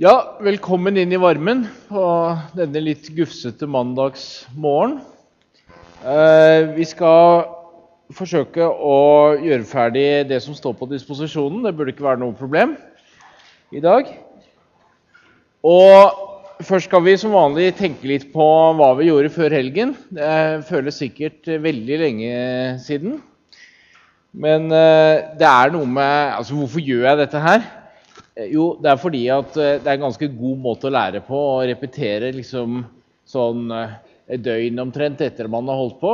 Ja, velkommen inn i varmen på denne litt gufsete mandagsmorgen. Eh, vi skal forsøke å gjøre ferdig det som står på disposisjonen. Det burde ikke være noe problem i dag. Og først skal vi som vanlig tenke litt på hva vi gjorde før helgen. Det føles sikkert veldig lenge siden. Men eh, det er noe med Altså, hvorfor gjør jeg dette her? Eh, Jo, det er fordi at eh, det er en ganske god måte å lære på å repetere liksom sånn eh, et døgn omtrent etter man har holdt på,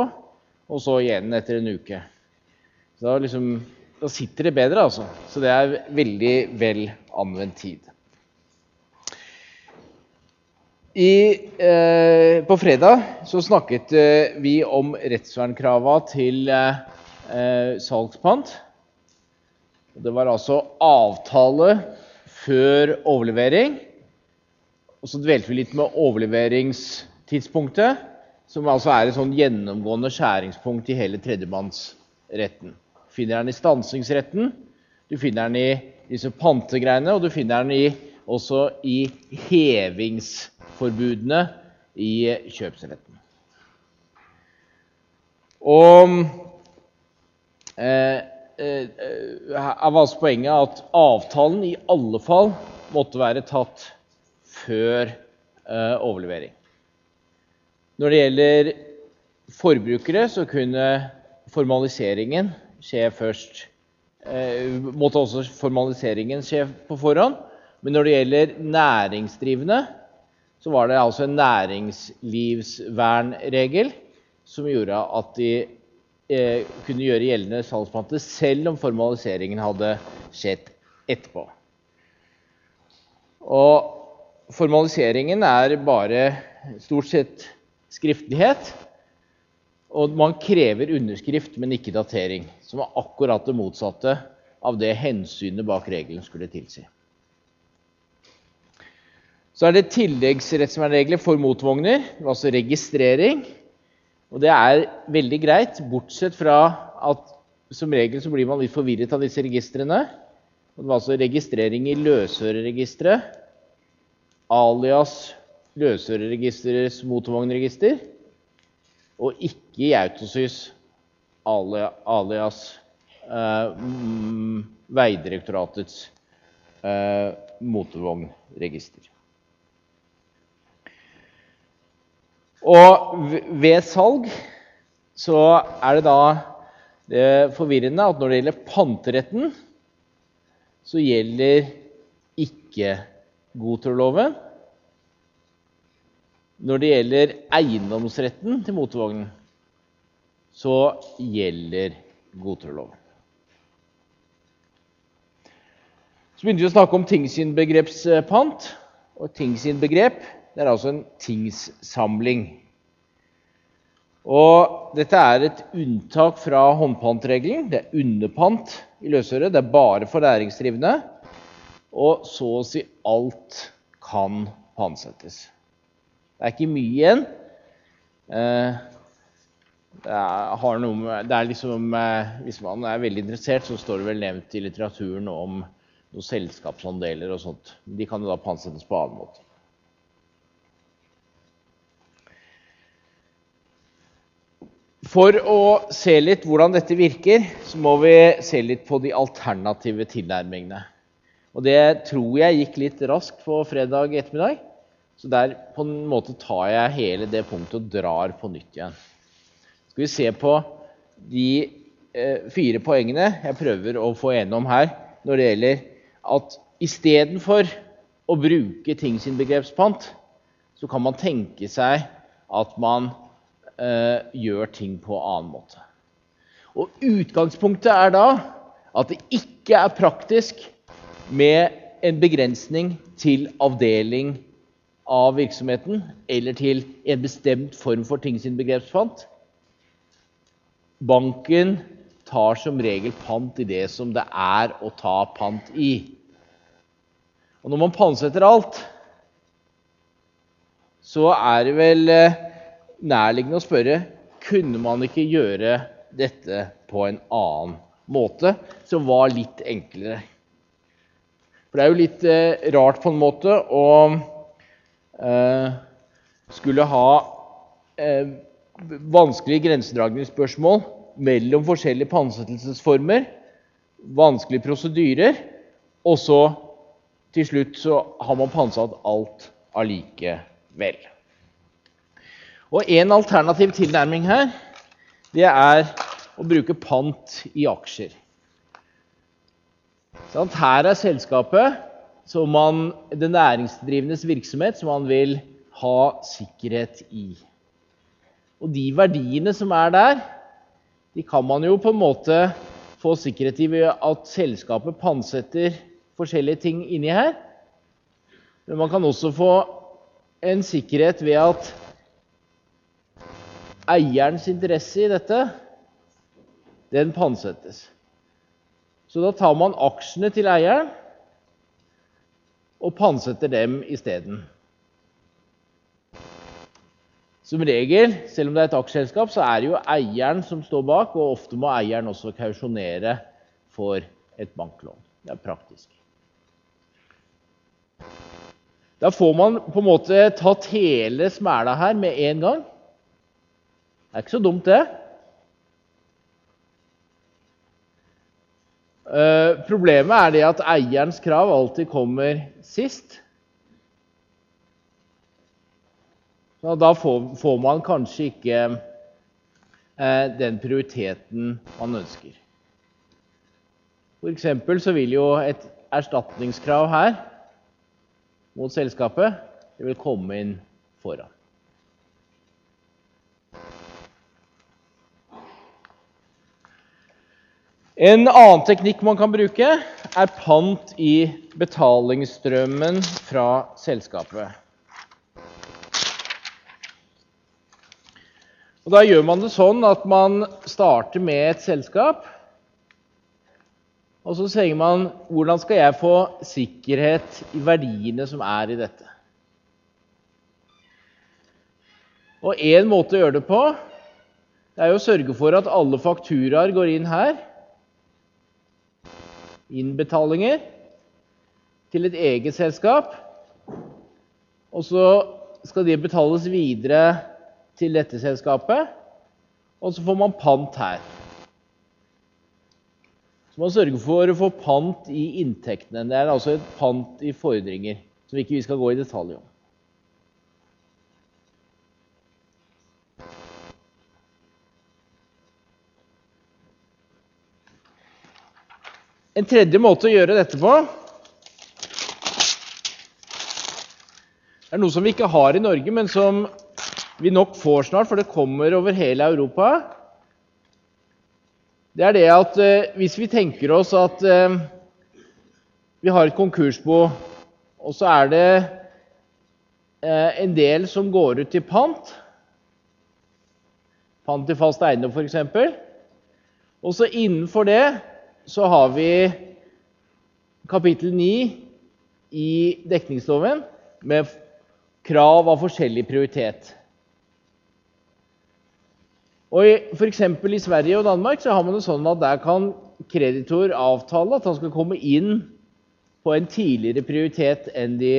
og så igjen etter en uke. Så da, liksom, da sitter det bedre, altså. Så det er veldig vel anvendt tid. I, eh, på fredag så snakket eh, vi om rettsvernkrava til eh, salgspant. Det var altså avtale før overlevering. Og så dvelte vi litt med overleveringstidspunktet, som altså er et sånn gjennomgående skjæringspunkt i hele tredjemannsretten. Du finner den i stansingsretten, du finner den i disse pantegreiene, og du finner den i, også i hevingsforbudene i kjøpsretten. Og eh, her var altså poenget at avtalen i alle fall måtte være tatt før eh, overlevering. Når det gjelder forbrukere, så kunne formaliseringen skje først. Eh, måtte også formaliseringen skje på forhånd. Men når det gjelder næringsdrivende, så var det altså en næringslivsvernregel som gjorde at de eh, kunne gjøre gjeldende salgspanter selv om formaliseringen hadde skjedd etterpå. Og formaliseringen er bare stort sett skriftlighet. Og man krever underskrift, men ikke datering. Som er akkurat det motsatte av det hensynet bak regelen skulle tilsi. Så er det tilleggsrettsvernregler for motvogner, altså registrering. Og det er veldig greit, bortsett fra at som regel så blir man litt forvirret av disse registrene. Og det var altså registrering i løsøreregisteret, alias løsøreregisterets motorvognregister, og ikke i Autosys, alias eh, Vegdirektoratets eh, motorvognregister. Og ved salg så er det da det forvirrende at når det gjelder panteretten, så gjelder ikke godtroloven. Når det gjelder eiendomsretten til motorvognen, så gjelder godtroloven. Så begynte vi å snakke om tingsinnbegrepspant. Og tingsinnbegrep det er altså en tingssamling. Og dette er et unntak fra håndpantregelen. Det er underpant i løsøre. Det er bare for næringsdrivende. Og så å si alt kan pantsettes. Det er ikke mye igjen. Eh, Det er, noe det er liksom, eh, hvis man er veldig interessert, så står det vel nevnt i litteraturen om noen selskapsandeler og sånt. De kan jo da pantsettes på annen måte. For å se litt hvordan dette virker, så må vi se litt på de alternative tilnærmingene. Og det tror jeg gikk litt raskt på fredag ettermiddag. Så der på en måte tar jeg hele det punktet og drar på nytt igjen. Skal vi se på de eh, fire poengene jeg prøver å få gjennom her når det gjelder at istedenfor å bruke ting sin begrepspant, så kan man tenke seg at man eh, gjør ting på annen måte. Og Utgangspunktet er da at det ikke er praktisk med en begrensning til avdeling av virksomheten eller til en bestemt form for tingsinnbegrepspant. Banken tar som regel pant i det som det er å ta pant i. Og når man pantsetter alt, så er det vel eh, nærliggende å spørre kunne man ikke gjøre dette på en annen måte som var litt enklere. For det er jo litt eh, rart på en måte å eh, skulle ha eh, vanskelige grensedragningsspørsmål mellom forskjellige pantsettelsesformer, vanskelige prosedyrer, og så til slutt så har man pantsatt alt allikevel. Og En alternativ tilnærming her det er å bruke pant i aksjer. Sånn, her er selskapet som man, det næringsdrivendes virksomhet som man vil ha sikkerhet i. Og de verdiene som er der, de kan man jo på en måte få sikkerhet i ved at selskapet pantsetter forskjellige ting inni her. Men man kan også få en sikkerhet ved at eierens interesse i dette, den pantsettes. Så da tar man aksjene til eieren og pantsetter dem isteden. Som regel, selv om det er et aksjeselskap, så er det jo eieren som står bak, og ofte må eieren også kausjonere for et banklån. Det er praktisk. Da får man på en måte tatt hele smæla her med en gang. Det er ikke så dumt, det. Uh, problemet er det at eierens krav alltid kommer sist. Så da får, man kanskje ikke uh, den prioriteten man ønsker. For så vil jo et erstatningskrav her mot selskapet det vil komme inn foran. En annen teknikk man kan bruke, er pant i betalingsstrømmen fra selskapet. Og da gjør man det sånn at man starter med et selskap. Og så sier man hvordan skal jeg få sikkerhet i verdiene som er i dette. Og én måte å gjøre det på det er å sørge for at alle fakturaer går inn her innbetalinger til et eget selskap. Og så skal de betales videre til dette selskapet. Og så får man pant her. Så man sørger for å få pant i inntektene. Det er altså et pant i fordringer, som ikke vi skal gå i detalj om. En tredje måte å gjøre dette på er noe som vi ikke har i Norge, men som vi nok får snart, for det kommer over hele Europa. Det er det at eh, hvis vi tenker oss at eh, vi har et konkursbo, og så er det eh, en del som går ut til pant Pant til fast eiendom, f.eks. Og så innenfor det så har vi kapittel 9 i dekningsloven med krav av forskjellig prioritet. Og F.eks. i Sverige og Danmark så har man det sånn at der kan kreditor avtale at han skal komme inn på en tidligere prioritet enn de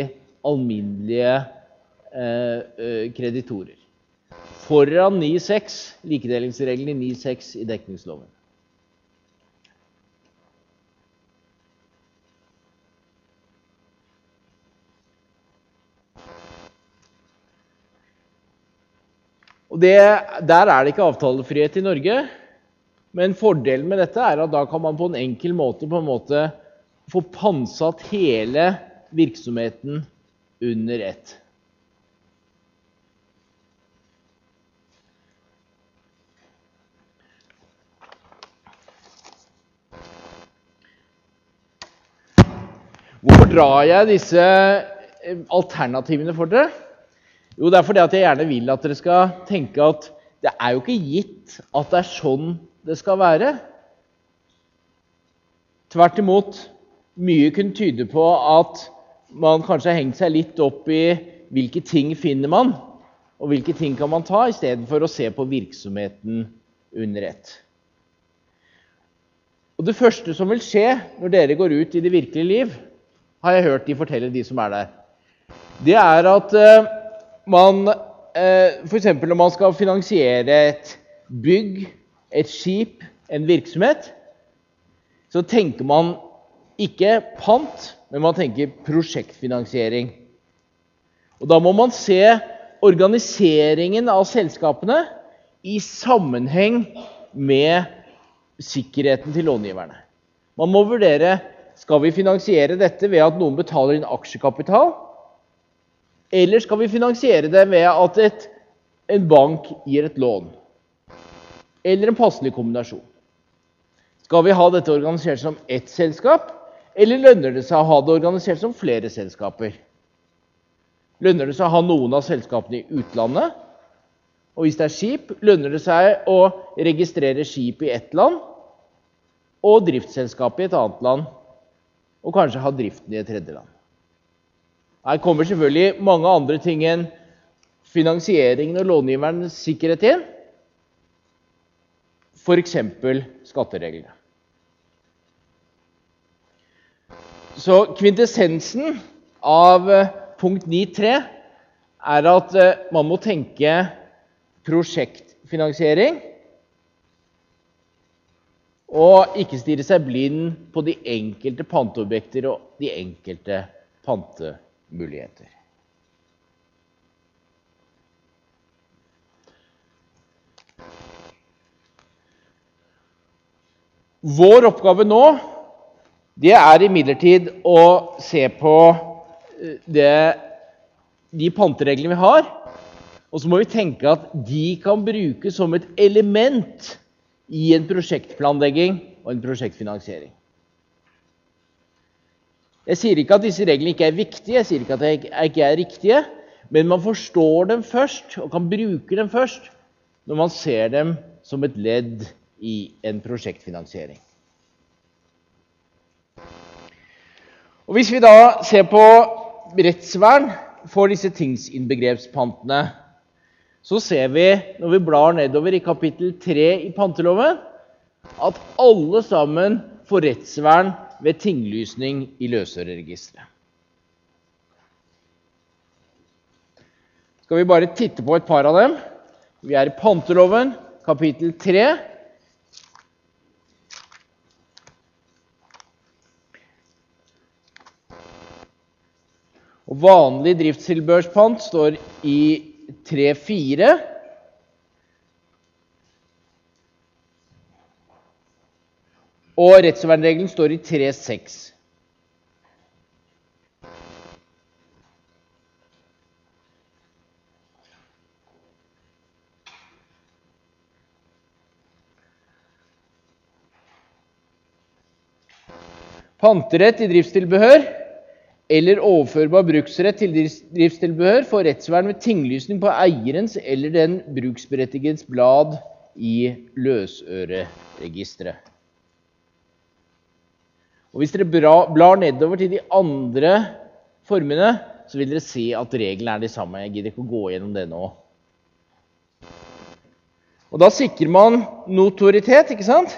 alminnelige eh, eh kreditorer. Foran 9.6, likedelingsregelen i 9.6 i dekningsloven. Og det, Der er det ikke avtalefrihet i Norge. Men fordelen med dette er at da kan man på en enkel måte, på en måte få pantsatt hele virksomheten under ett. Hvorfor drar jeg disse alternativene for dere? Jo, det er fordi at jeg gjerne vil at dere skal tenke at det er jo ikke gitt at det er sånn det skal være. Tvert imot. Mye kunne tyde på at man kanskje har hengt seg litt opp i hvilke ting finner man, og hvilke ting kan man ta, istedenfor å se på virksomheten under ett. Og Det første som vil skje når dere går ut i det virkelige liv, har jeg hørt de fortelle, de som er der. Det er at eh, man eh, F.eks. når man skal finansiere et bygg, et skip, en virksomhet, så tenker man ikke pant, men man tenker prosjektfinansiering. Og Da må man se organiseringen av selskapene i sammenheng med sikkerheten til långiverne. Man må vurdere skal vi finansiere dette ved at noen betaler inn aksjekapital, eller skal vi finansiere det med at et, en bank gir et lån? Eller en passelig kombinasjon. Skal vi ha dette organisert som ett selskap, eller lønner det seg å ha det organisert som flere selskaper? Lønner det seg å ha noen av selskapene i utlandet? Og hvis det er skip, lønner det seg å registrere skip i ett land og driftsselskapet i et annet land, og kanskje ha driften i et tredje land. Her kommer selvfølgelig mange andre ting enn finansieringen og långiverens sikkerhet inn, f.eks. skattereglene. Så kvintessensen av punkt 9.3 er at eh, man må tenke prosjektfinansiering. Og ikke stirre seg blind på de enkelte panteobjekter og de enkelte pantemuligheter. Vår oppgave nå det er imidlertid å se på eh, det, de pantereglene vi har, og så må vi tenke at de kan brukes som et element i en prosjektplanlegging og en prosjektfinansiering. Jeg sier ikke at disse reglene ikke er viktige, jeg sier ikke at de ikke er riktige, men man forstår dem først og kan bruke dem først når man ser dem som et ledd i en prosjektfinansiering. Og Hvis vi da ser på rettsvern for disse tingsinnbegrepspantene, så ser vi når vi blar nedover i kapittel 3 i panteloven, at alle sammen får rettsvern ved tinglysning i løsøreregisteret. Skal vi bare titte på et par av dem? Vi er i panteloven, kapittel 3. Og vanlig driftstilbørspant står i 3-4. Og rettsvernregelen står i 3-6. Panterett i driftstilbehør eller overførbar bruksrett til driftstilbehør får rettsvern ved tinglysning på eierens eller den bruksberettigedes blad i løsøreregisteret. Og Hvis dere blar nedover til de andre formene, så vil dere se at reglene er de samme. Jeg gidder ikke å gå gjennom det nå. Og Da sikrer man notoritet, ikke sant?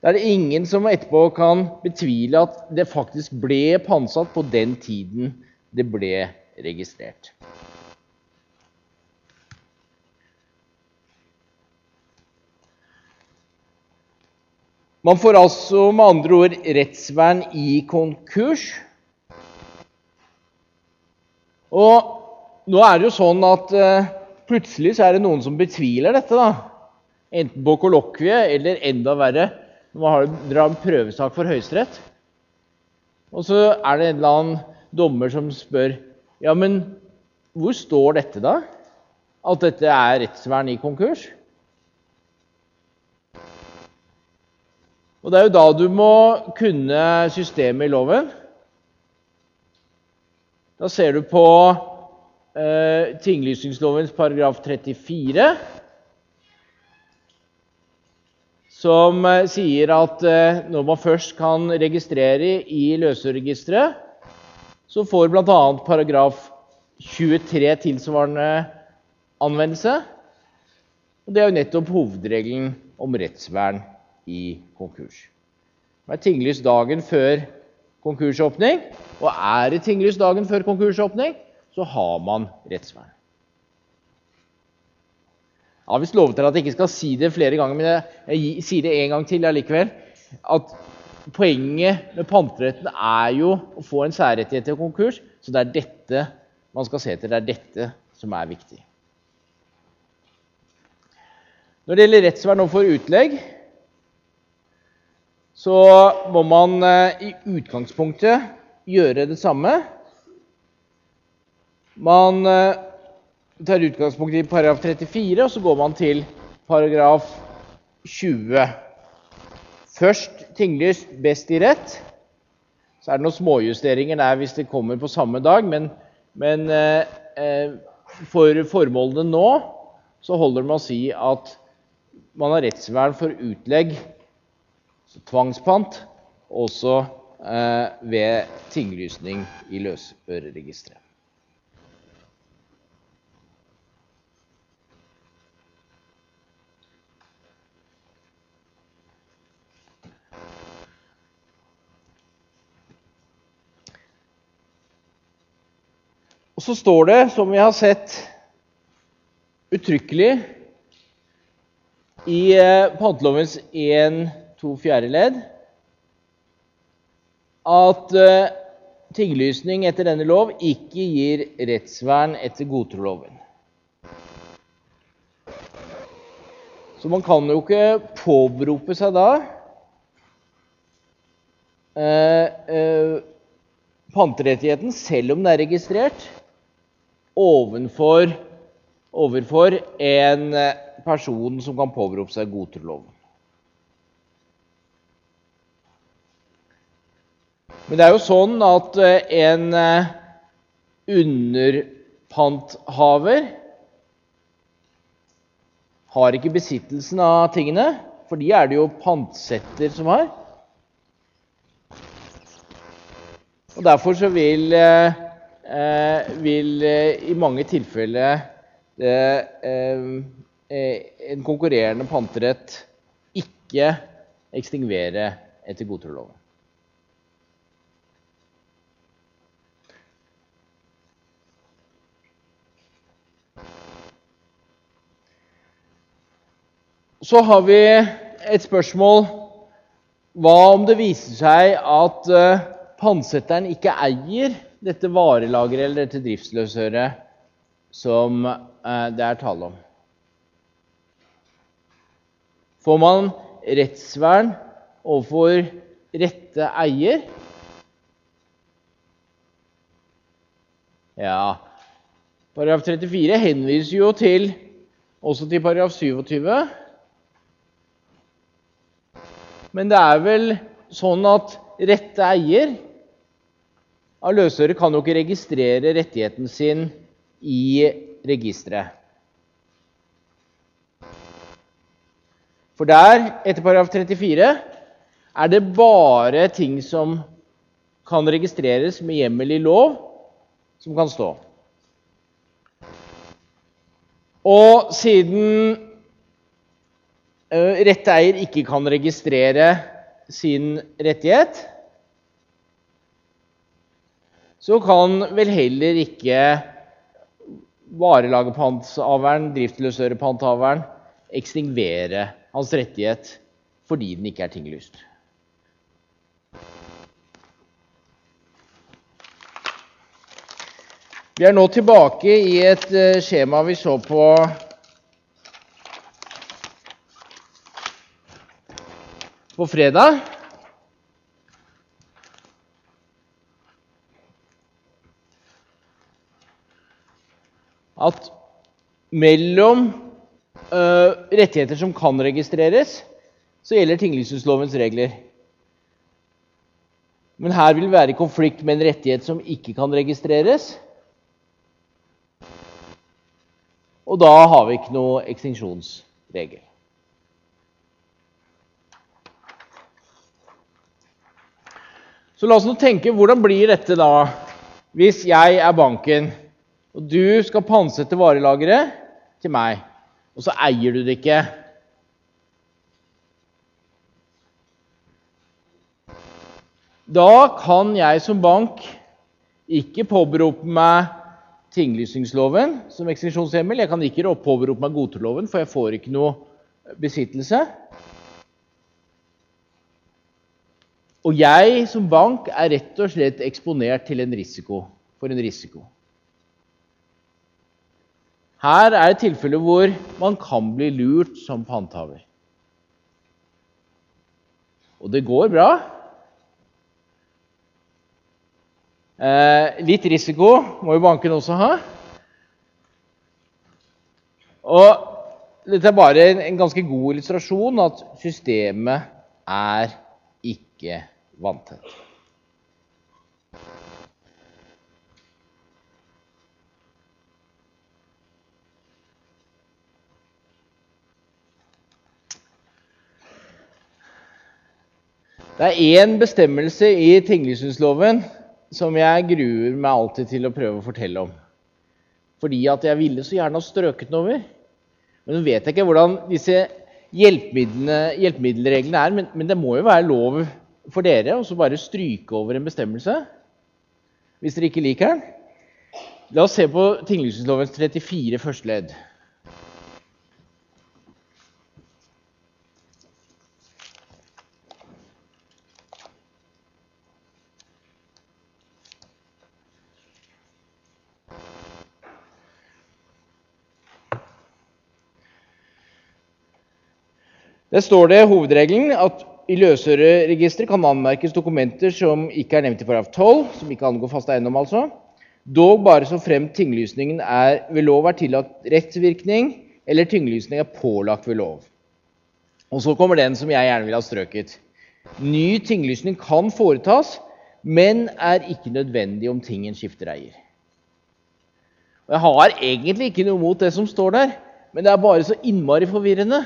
Da er det ingen som etterpå kan betvile at det faktisk ble pantsatt på den tiden det ble registrert. Man får altså med andre ord rettsvern i konkurs. Og nå er det jo sånn at eh, plutselig så er det noen som betviler dette. da. Enten på kollokviet eller enda verre når man har, drar en prøvesak for Høyesterett. Og så er det en eller annen dommer som spør ja, men hvor står dette, da? At dette er rettsvern i konkurs? Og Det er jo da du må kunne systemet i loven. Da ser du på eh, tinglysningslovens paragraf 34 som eh, sier at eh, når man først kan registrere i løseregisteret, så får bl.a. paragraf 23 tilsvarende anvendelse. Og Det er jo nettopp hovedregelen om rettsvern i konkurs. Det er tinglyst dagen før konkursåpning. Og er det tinglyst dagen før konkursåpning, så har man rettsvern. Jeg har visst lovet dere at jeg ikke skal si det flere ganger, men jeg, sier det en gang til allikevel. At poenget med panteretten er jo å få en særrettighet til konkurs. Så det er dette man skal se til. Det er dette som er viktig. Når det gjelder rettsvern overfor utlegg, så må man eh, i utgangspunktet gjøre det samme. Man eh, tar utgangspunkt i paragraf 34, og så går man til paragraf 20. Først tinglyst best i rett. Så er det noen småjusteringer der hvis det kommer på samme dag, men, men eh, for formålene nå så holder det med å si at man har rettsvern for utlegg, tvangspant, også eh, ved tinglysning i løsøreregisteret. Og så står det, som vi har sett uttrykkelig i eh, pantelovens 1, 2 fjerde ledd, at eh, tinglysning etter denne lov ikke gir rettsvern etter godtroloven. Så man kan jo ikke påberope seg da eh, eh, panterettigheten selv om den er registrert ovenfor, overfor en eh, person som kan påberope seg godtroloven. Men det er jo sånn at eh, en eh, underpanthaver har ikke besittelsen av tingene, for de er det jo pantsetter som har. Og Derfor så vil eh, vil i mange tilfeller en konkurrerende panterett ikke ekstingvere etter godtroloven. Så har vi et spørsmål hva om det viser seg at pantsetteren ikke eier dette varelageret eller dette driftsløsøret som eh, det er tale om. Får man rettsvern overfor rette eier? Ja Paragraf 34 henviser jo til, også til paragraf 27. Men det er vel sånn at rette eier av løsøre kan jo ikke registrere rettigheten sin i registeret. For der, etter paragraf 34, er det bare ting som kan registreres med hjemmel i lov, som kan stå. Og siden uh, rette eier ikke kan registrere sin rettighet, så kan vel heller ikke varelagerpanthaveren, driftsløsørepanthaveren, ekstingvere hans rettighet fordi den ikke er tinglyst. Vi er nå tilbake i et eh, skjema vi så på på fredag. at mellom uh, rettigheter som kan registreres, så gjelder tinglysningslovens regler. Men her vil det være i konflikt med en rettighet som ikke kan registreres. Og da har vi ikke noe ekstinksjonsregel. Så la oss nå tenke hvordan blir dette da hvis jeg er banken og du skal pantsette varelageret til meg, og så eier du det ikke. Da kan jeg som bank ikke påberope meg tinglysningsloven som ekstinksjonshjemmel. Jeg kan ikke påberope meg godteloven, for jeg får ikke noe besittelse. Og jeg som bank er rett og slett eksponert til en risiko, for en risiko. Her er et tilfelle hvor man kan bli lurt som panthaver. Og det går bra. Eh, litt risiko må jo banken også ha. Og dette er bare en, en ganske god illustrasjon at systemet er ikke vanntett. Det er én bestemmelse i tinglysningsloven som jeg gruer meg alltid til å prøve å fortelle om. Fordi at jeg ville så gjerne ha strøket den over. Men nå vet jeg ikke hvordan disse hjelpemiddelreglene er, men, men, det må jo være lov for dere å bare stryke over en bestemmelse hvis dere ikke liker den. La oss se på tinglysningslovens 34 første ledd. Der står det hovedregelen at i løsøreregisteret kan anmerkes dokumenter som ikke er nevnt i paragraf 12, som ikke angår fast eiendom, altså. Dog bare så fremt tinglysningen er, ved lov er tillatt rettsvirkning, eller tinglysning er pålagt ved lov. Og så kommer den som jeg gjerne vil ha strøket. Ny tinglysning kan foretas, men er ikke nødvendig om tingen skifter eier. Og Jeg har egentlig ikke noe mot det som står der, men det er bare så innmari forvirrende.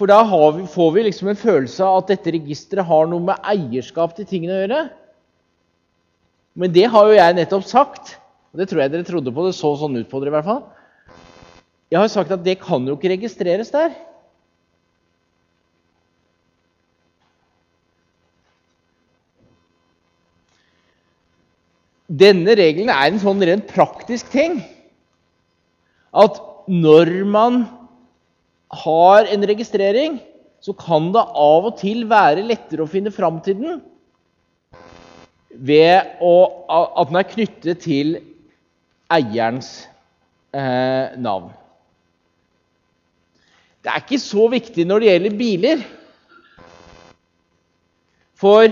For da vi, får vi liksom en følelse av at dette registeret har noe med eierskap til tingene å gjøre. Men det har jo jeg nettopp sagt, og det tror jeg dere trodde på. Det så sånn ut på dere i hvert fall. Jeg har sagt at det kan jo ikke registreres der. Denne regelen er en sånn rent praktisk ting. At når man har en registrering, så kan det av og til være lettere å finne fram til den ved å, at den er knyttet til eierens eh, navn. Det er ikke så viktig når det gjelder biler. For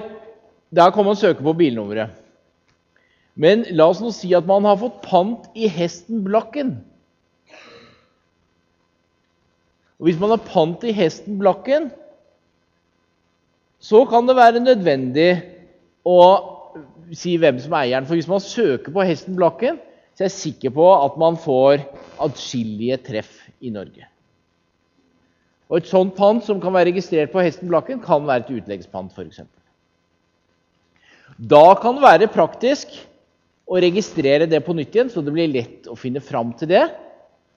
der kan man søke på bilnummeret. Men la oss nå si at man har fått pant i hesten Blakken. Og Hvis man har pant i hesten Blakken, så kan det være nødvendig å si hvem som er eieren. For hvis man søker på hesten Blakken, så er jeg sikker på at man får atskillige treff i Norge. Og Et sånt pant som kan være registrert på hesten Blakken, kan være et utleggspant f.eks. Da kan det være praktisk å registrere det på nytt igjen, så det blir lett å finne fram til det.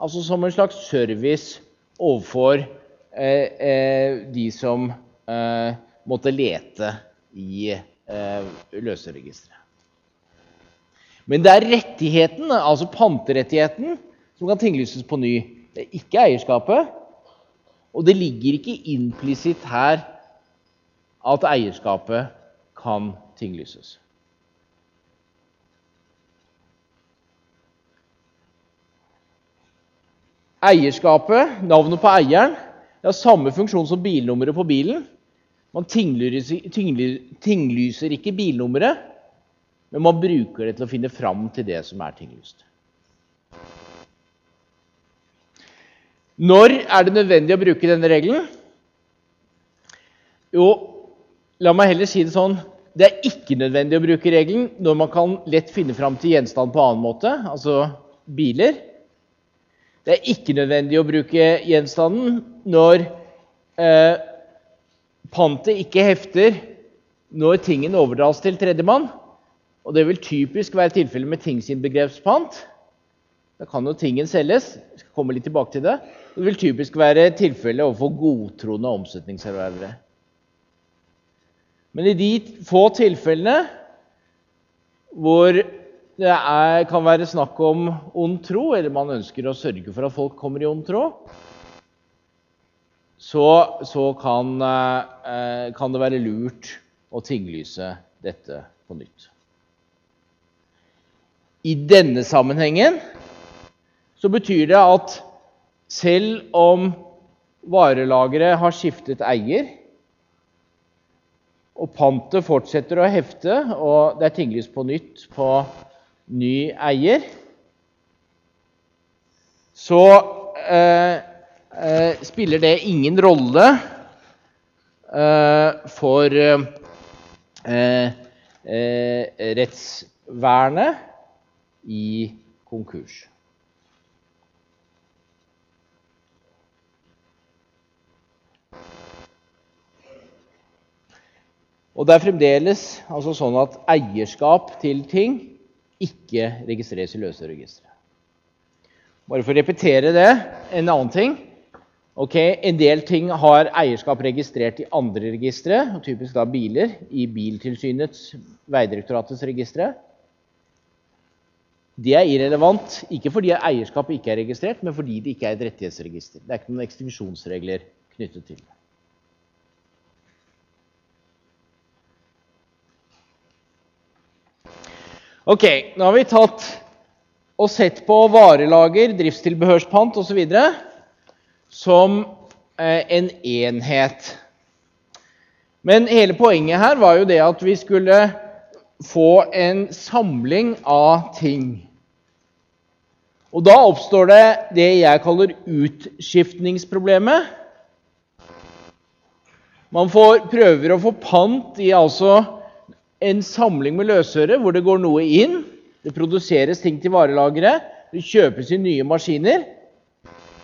Altså som en slags service overfor eh, eh, de som eh, måtte lete i løseregisteret. Men det er rettigheten, altså panterettigheten, som kan tinglyses på ny. Det er ikke eierskapet. Og det ligger ikke implisitt her at eierskapet kan tinglyses. Eierskapet, navnet på eieren, det har samme funksjon som bilnummeret på bilen. Man tinglyser, ikke bilnummeret, men man bruker det til å finne fram til det som er tinglyst. Når er det nødvendig å bruke denne regelen? Jo, la meg heller si det sånn Det er ikke nødvendig å bruke regelen når man kan lett finne fram til gjenstand på annen måte, altså biler. Det er ikke nødvendig å bruke gjenstanden når eh, pantet ikke hefter når tingen overdras til tredjemann. Og det vil typisk være tilfellet med tingsinnbegrepspant. Da kan jo tingen selges. Jeg skal komme litt tilbake til det. Det vil typisk være tilfellet overfor godtroende omsetningserververe. Men i de få tilfellene hvor det er, kan være snakk om ond tro, eller man ønsker å sørge for at folk kommer i ond tro, så, så kan, eh, kan, det være lurt å tinglyse dette på nytt. I denne sammenhengen så betyr det at selv om varelageret har skiftet eier, og pantet fortsetter å hefte, og det er tinglyst på nytt på ny eier, så eh, eh, spiller det ingen rolle eh, for eh, eh, rettsvernet i konkurs. Og det er fremdeles altså sånn at eierskap til ting ikke registreres i løseregisteret. Bare for å repetere det, en annen ting. Ok, En del ting har eierskap registrert i andre registre, typisk da biler, i Biltilsynets, Vegdirektoratets registre. Det er irrelevant, ikke fordi eierskapet ikke er registrert, men fordi det ikke er et rettighetsregister. Det er ikke noen ekstivisjonsregler knyttet til det. Ok, nå har vi tatt og sett på varelager, driftstilbehørspant osv. som eh, en enhet. Men hele poenget her var jo det at vi skulle få en samling av ting. Og da oppstår det det jeg kaller utskiftningsproblemet. Man får, prøver å få pant i altså en samling med løsøre hvor det går noe inn. Det produseres ting til varelageret. Det kjøpes inn nye maskiner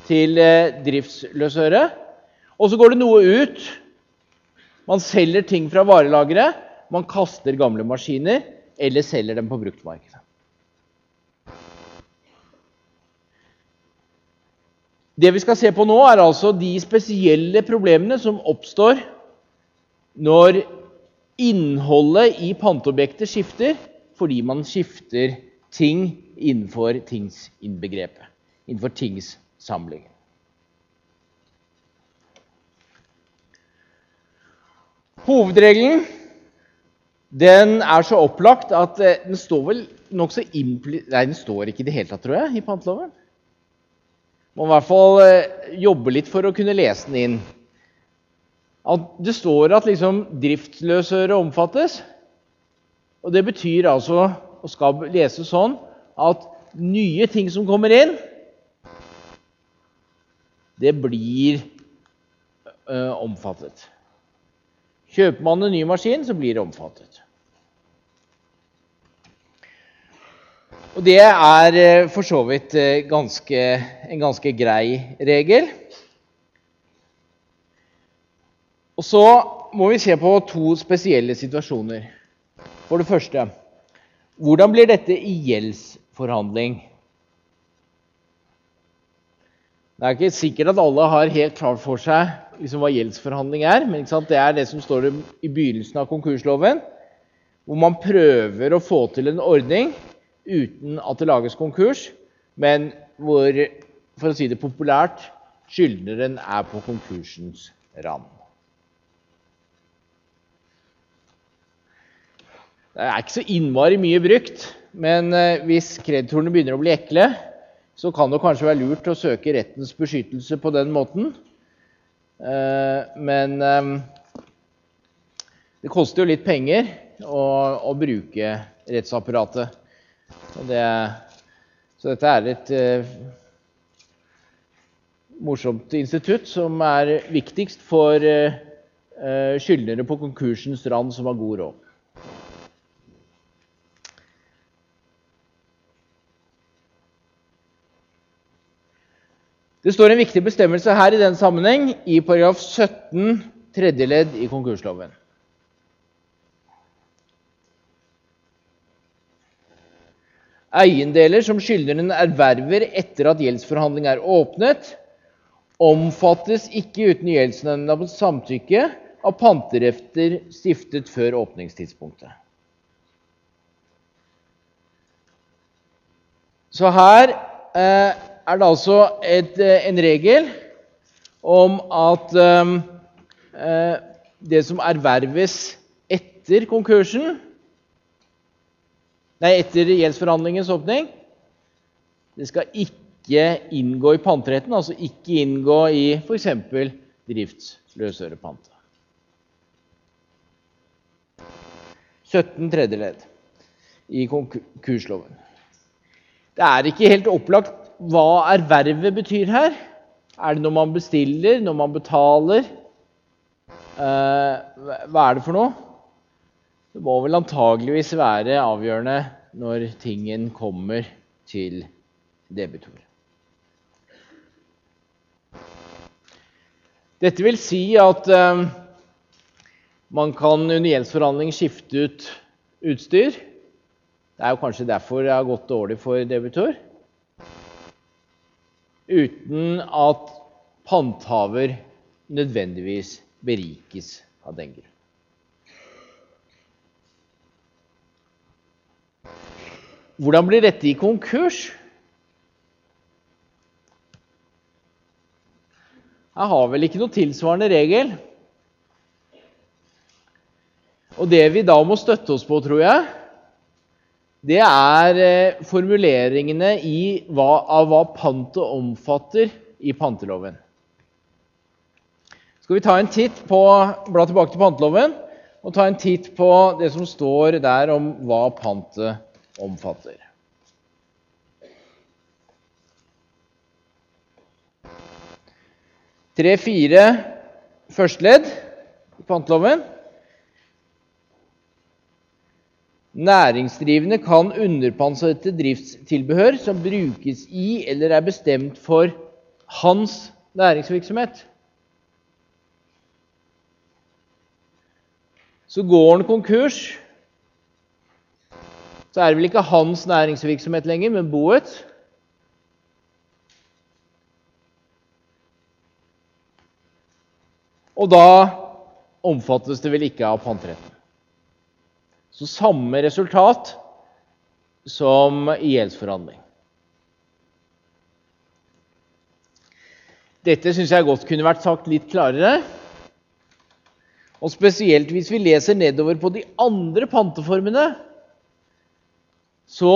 til eh, driftsløsøre. Og så går det noe ut. Man selger ting fra varelageret. Man kaster gamle maskiner eller selger dem på bruktmarkedet. Det vi skal se på nå, er altså de spesielle problemene som oppstår når Innholdet i panteobjektet skifter fordi man skifter ting innenfor tingsinnbegrepet, innenfor tingssamlingen. Hovedregelen den er så opplagt at eh, den står vel nokså impli... Nei, den står ikke i det hele tatt, tror jeg, i panteloven. Må i hvert fall eh, jobbe litt for å kunne lese den inn at det står at liksom driftsløsøre omfattes. Og det betyr altså, og skal leses sånn, at nye ting som kommer inn, det blir ø, omfattet. Kjøper man en ny maskin, så blir det omfattet. Og det er for så vidt ganske, en ganske grei regel. Og så må vi se på to spesielle situasjoner. For det første hvordan blir dette i gjeldsforhandling? Det er ikke sikkert at alle har helt klart for seg liksom, hva gjeldsforhandling er. Men det er det som står i begynnelsen av konkursloven, hvor man prøver å få til en ordning uten at det lages konkurs, men hvor, for å si det populært, skyldneren er på konkursens rand. Det er ikke så innmari mye brukt, men eh, hvis kreditorene begynner å bli ekle, så kan det kanskje være lurt å søke rettens beskyttelse på den måten. Eh, men eh, det koster jo litt penger å, å bruke rettsapparatet. Det, så, dette er et morsomt institutt som er viktigst for skyldnere på konkursens rand som har god råd. Det står en viktig bestemmelse her i den sammenheng i paragraf 17 tredje ledd i konkursloven. Eiendeler som skyldneren erverver etter at gjeldsforhandling er åpnet, omfattes ikke uten gjeldsnemndas samtykke av panterefter stiftet før åpningstidspunktet. Så her eh, er det altså et, eh, en regel om at eh, eh, det som erverves etter konkursen Nei, etter gjeldsforhandlingens åpning, det skal ikke inngå i panteretten, altså ikke inngå i f.eks. driftsløsørepante. 17 tredje ledd i konkursloven. Det er ikke helt opplagt hva ervervet betyr her. Er det når man bestiller, når man betaler? Eh, hva er det for noe? Det må vel antageligvis være avgjørende når tingen kommer til debitor. Dette vil si at eh, man kan under gjeldsforhandling skifte ut utstyr. Det er jo kanskje derfor det har gått dårlig for debitor. Uten at panthaver nødvendigvis berikes av den grunn. Hvordan blir dette i konkurs? Jeg har vel ikke noe tilsvarende regel. Og det vi da må støtte oss på, tror jeg, det er eh, formuleringene hva, av hva pantet omfatter i panteloven. Skal vi ta en titt på, bla tilbake til panteloven og ta en titt på det som står der om hva pantet omfatter. Tre-fire førsteledd i panteloven Næringsdrivende kan underpantsette driftstilbehør som brukes i eller er bestemt for hans næringsvirksomhet. Så går han konkurs, så er det vel ikke hans næringsvirksomhet lenger, men boets. Og da omfattes det vel ikke av panteretten. Så samme resultat som i gjeldsforhandling. Dette syns jeg godt kunne vært sagt litt klarere. Og spesielt hvis vi leser nedover på de andre panteformene, så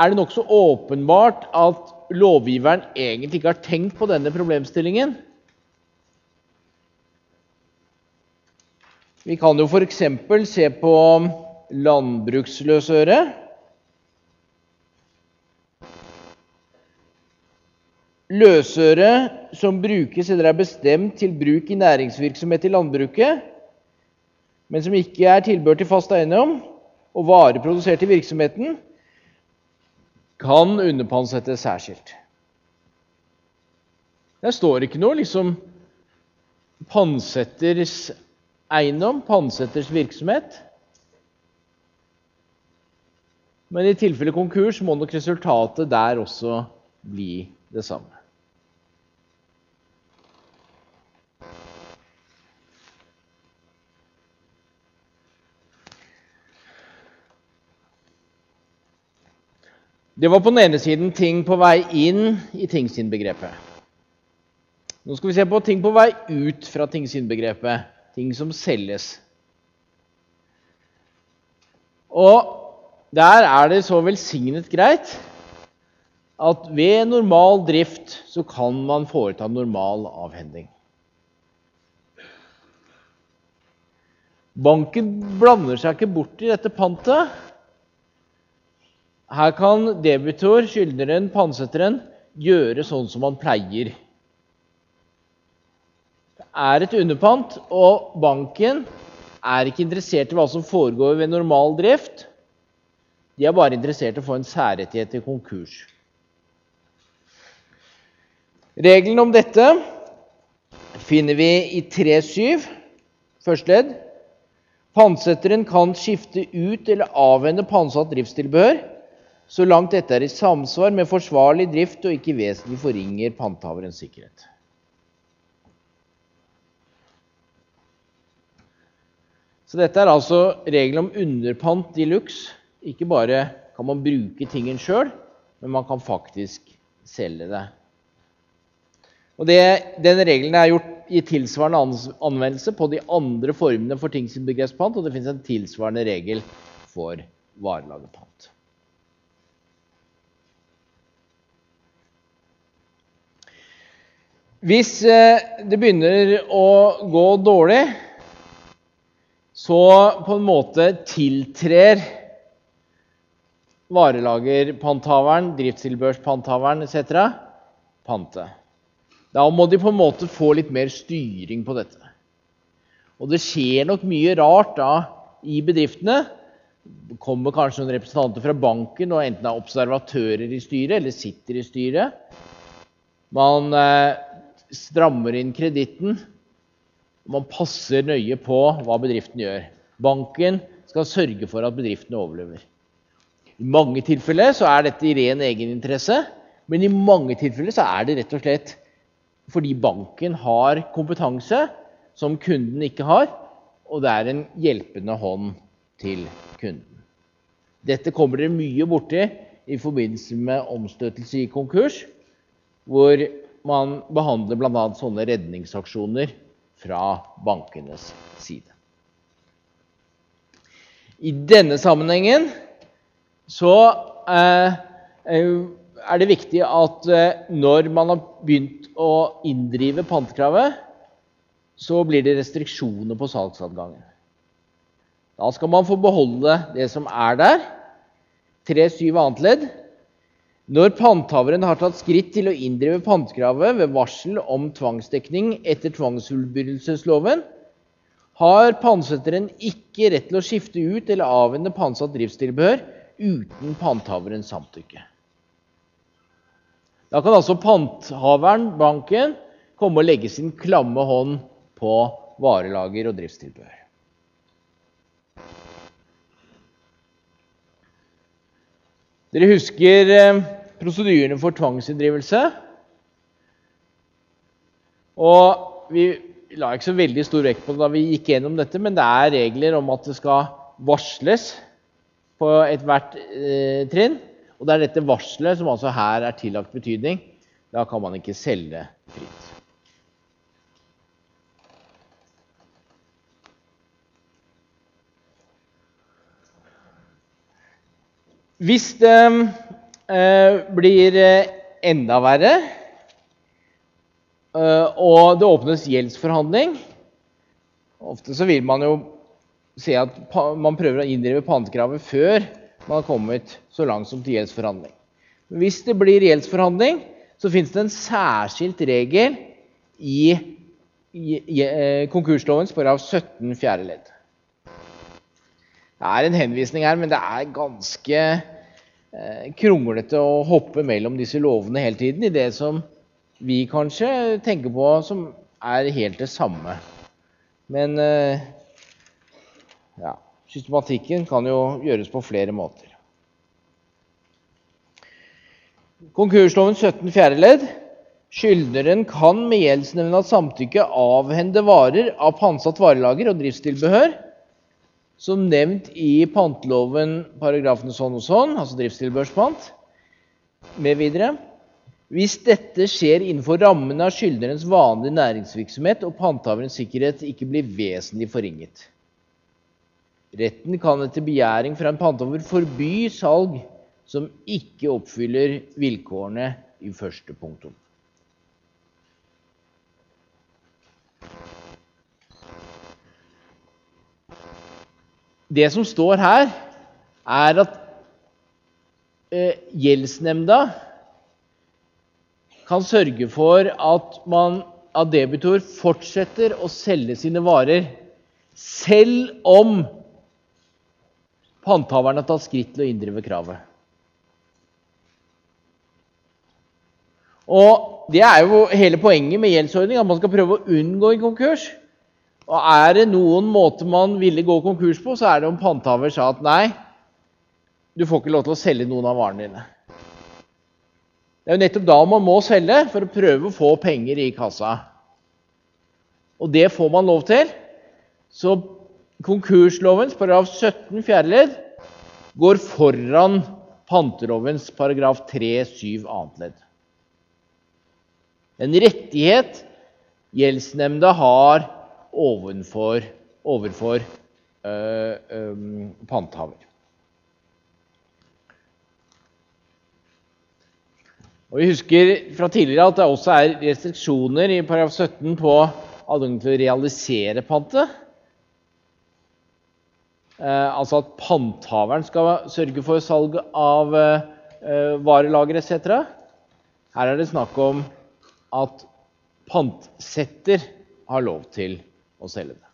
er det nokså åpenbart at lovgiveren egentlig ikke har tenkt på denne problemstillingen. Vi kan jo f.eks. se på landbruksløsøre. Løsøre som brukes eller er bestemt til bruk i næringsvirksomhet i landbruket, men som ikke er tilbør til fast eiendom og varer produsert i virksomheten, kan underpantsettes særskilt. Der står ikke noe liksom pantsetters eiendom, pantsetters virksomhet. Men i tilfelle konkurs må nok resultatet der også bli det samme. Det var på den ene siden ting på vei inn i tingsinnbegrepet. Nå skal vi se på ting på vei ut fra tingsinnbegrepet. Ting som selges. Og der er det så velsignet greit at ved normal drift så kan man foreta normal avhending. Banken blander seg ikke bort i dette pantet. Her kan debitor, skyldneren, pantsetteren, gjøre sånn som man pleier. Det er et underpant, og banken er ikke interessert i hva som foregår ved normal drift. De er bare interessert i å få en særrettighet til konkurs. Regelen om dette finner vi i 3.7, første ledd. Pantsetteren kan skifte ut eller avvende pantsatt driftstilbehør så langt dette er i samsvar med forsvarlig drift og ikke vesentlig forringer panthaverens sikkerhet. Så dette er altså regelen om underpant de luxe. Ikke bare kan man bruke tingen sjøl, men man kan faktisk selge det. Og det, Den regelen er gjort i tilsvarende anvendelse på de andre formene for ting som begrepspant, og det finnes en tilsvarende regel for varelagerpant. Hvis eh, det begynner å gå dårlig, så på en måte tiltrer varelagerpanthaveren, driftstilbørspanthaveren etc. pante. Da må de på en måte få litt mer styring på dette. Og det skjer nok mye rart da i bedriftene. Det kommer kanskje noen representanter fra banken og enten er observatører i styret eller sitter i styret. Man eh, strammer inn kreditten. Man passer nøye på hva bedriften gjør. Banken skal sørge for at bedriften overlever. I mange tilfeller så er dette i ren egeninteresse, men i mange tilfeller så er det rett og slett fordi banken har kompetanse som kunden ikke har, og det er en hjelpende hånd til kunden. Dette kommer dere mye borti i forbindelse med omstøtelse i konkurs, hvor man behandler bl.a. sånne redningsaksjoner fra bankenes side. I denne sammenhengen så eh, er det viktig at eh, når man har begynt å inndrive pantekravet, så blir det restriksjoner på salgsadgangen. Da skal man få beholde det som er der. 3-7 annet ledd. Når panthaveren har tatt skritt til å inndrive pantekravet ved varsel om tvangsdekning etter tvangsfullbyrdelsesloven, har pantsetteren ikke rett til å skifte ut eller avhende pantsatt driftstilbehør uten panthaverens samtykke. Da kan altså panthaveren, banken, komme og legge sin klamme hånd på varelager og driftstilbehør. Dere husker eh, prosedyrene for tvangsinndrivelse. Og vi la ikke så veldig stor vekt på det da vi gikk gjennom dette, men det er regler om at det skal varsles på ethvert eh, trinn. Og det er dette varselet som altså her er tillagt betydning. Da kan man ikke selge fritt. Hvis det Eh, blir eh, enda verre. Eh, og det åpnes gjeldsforhandling. Ofte så vil man jo se at man prøver å inndrive pantekravet før man har kommet så langt som til gjeldsforhandling. Hvis det blir gjeldsforhandling, så fins det en særskilt regel i, i konkurslovens paragraf 17 fjerde ledd. Det er en henvisning her, men det er ganske Eh, kronglete å hoppe mellom disse lovene hele tiden i det som vi kanskje tenker på som er helt det samme. Men eh, ja, systematikken kan jo gjøres på flere måter. Konkursloven 17 fjerde ledd. Skyldneren kan med gjeldsnevndas samtykke avhende varer av pantsatt varelager og driftstilbehør som nevnt i panteloven paragrafene sånn og sånn, altså driftstilbørspant, med videre. Hvis dette skjer innenfor rammen av skyldnerens vanlige næringsvirksomhet og panthaverens sikkerhet ikke blir vesentlig forringet. Retten kan etter begjæring fra en panthaver forby salg som ikke oppfyller vilkårene i første punktum. Det som står her, er at eh, gjeldsnemnda kan sørge for at man av debitor fortsetter å selge sine varer selv om panthaveren har tatt skritt til å inndrive kravet. Og Det er jo hele poenget med gjeldsordning, at man skal prøve å unngå en konkurs. Og er det noen måte man ville gå konkurs på, så er det om panthaver sa at nei, du får ikke lov til å selge noen av varene dine. Det er jo nettopp da man må selge, for å prøve å få penger i kassa. Og det får man lov til. Så konkurslovens paragraf 17 fjerde ledd går foran pantelovens paragraf 3-7 annet ledd. En rettighet gjeldsnemnda har overfor, overfor panthaver. Og Vi husker fra tidligere at det også er restriksjoner i paragraf 17 på adgangen til å realisere pantet. Eh, altså at panthaveren skal sørge for salg av eh, varelager etc. Her er det snakk om at pantsetter har lov til å selge det.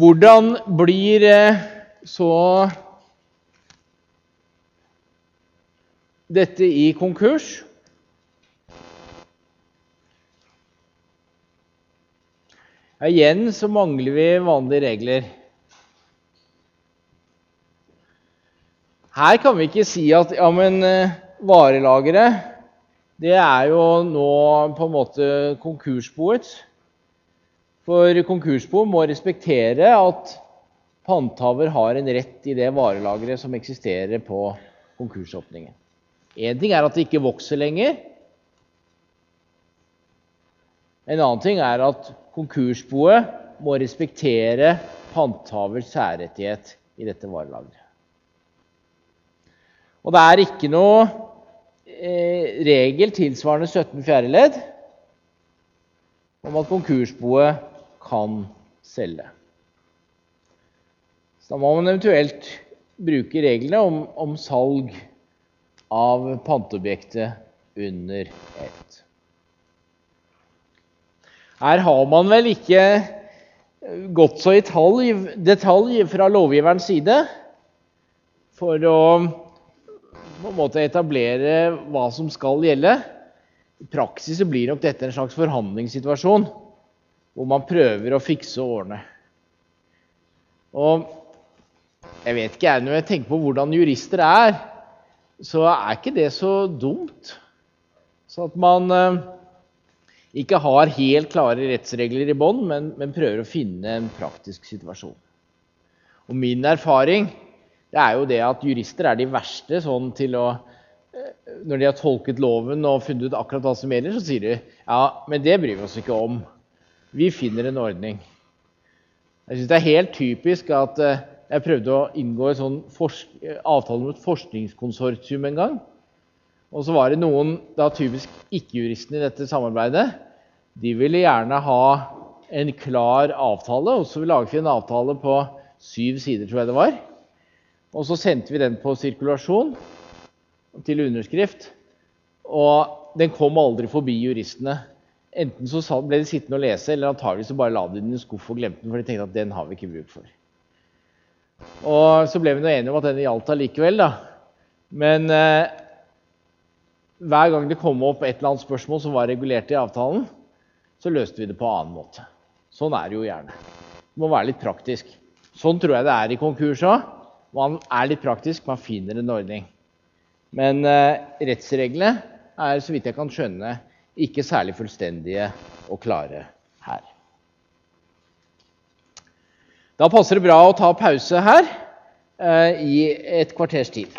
Hvordan blir eh, så dette i konkurs? Ja, igjen så mangler vi vanlige regler. Her kan vi ikke si at ja, men eh, varelageret det er jo nå på en måte konkursboets. For konkursboet må respektere at panthaver har en rett i det varelageret som eksisterer på konkursåpningen. Én ting er at det ikke vokser lenger. En annen ting er at konkursboet må respektere panthavers særrettighet i dette varelageret. Og det er ikke noe eh, regel tilsvarende 17 fjerde ledd om at konkursboet kan selge. Så da må man eventuelt bruke reglene om, om salg av panteobjektet under ett. Her har man vel ikke gått så i detalj, detalj fra lovgiverens side for å på en måte etablere hva som skal gjelde. I praksis blir nok dette en slags forhandlingssituasjon hvor man prøver å fikse og ordne. Og jeg vet ikke, Når jeg tenker på hvordan jurister er, så er ikke det så dumt. Så at man eh, ikke har helt klare rettsregler i bånn, men, men, prøver å finne en praktisk situasjon. Og min erfaring er jo det at jurister er de verste sånn til å eh, Når de har tolket loven og funnet ut akkurat hva som gjelder, så sier de ja, men det bryr vi oss ikke om. Vi finner en ordning. Jeg syns det er helt typisk at eh, jeg prøvde å inngå en sånn avtale med et forskningskonsortium en gang. Og så var det noen, da typisk ikke-juristene i dette samarbeidet, de ville gjerne ha en klar avtale. Og så laget vi en avtale på syv sider, tror jeg det var. Og så sendte vi den på sirkulasjon til underskrift. Og den kom aldri forbi juristene. Enten så ble de sittende og lese, eller antagelig så bare la de den i en skuff og glemte den. for de tenkte at den har vi ikke bruk for. Og så ble vi nå enige om at den gjaldt allikevel. da. Men eh, hver gang det kom opp et eller annet spørsmål som var regulert i avtalen, så løste vi det på annen måte. Sånn er det jo gjerne. Det må være litt praktisk. Sånn tror jeg det er i konkurs òg. Man er litt praktisk, man finner en ordning. Men eh, rettsreglene er, så vidt jeg kan skjønne, ikke særlig fullstendige og klare her. Da passer det bra å ta pause her eh, i et kvarters tid.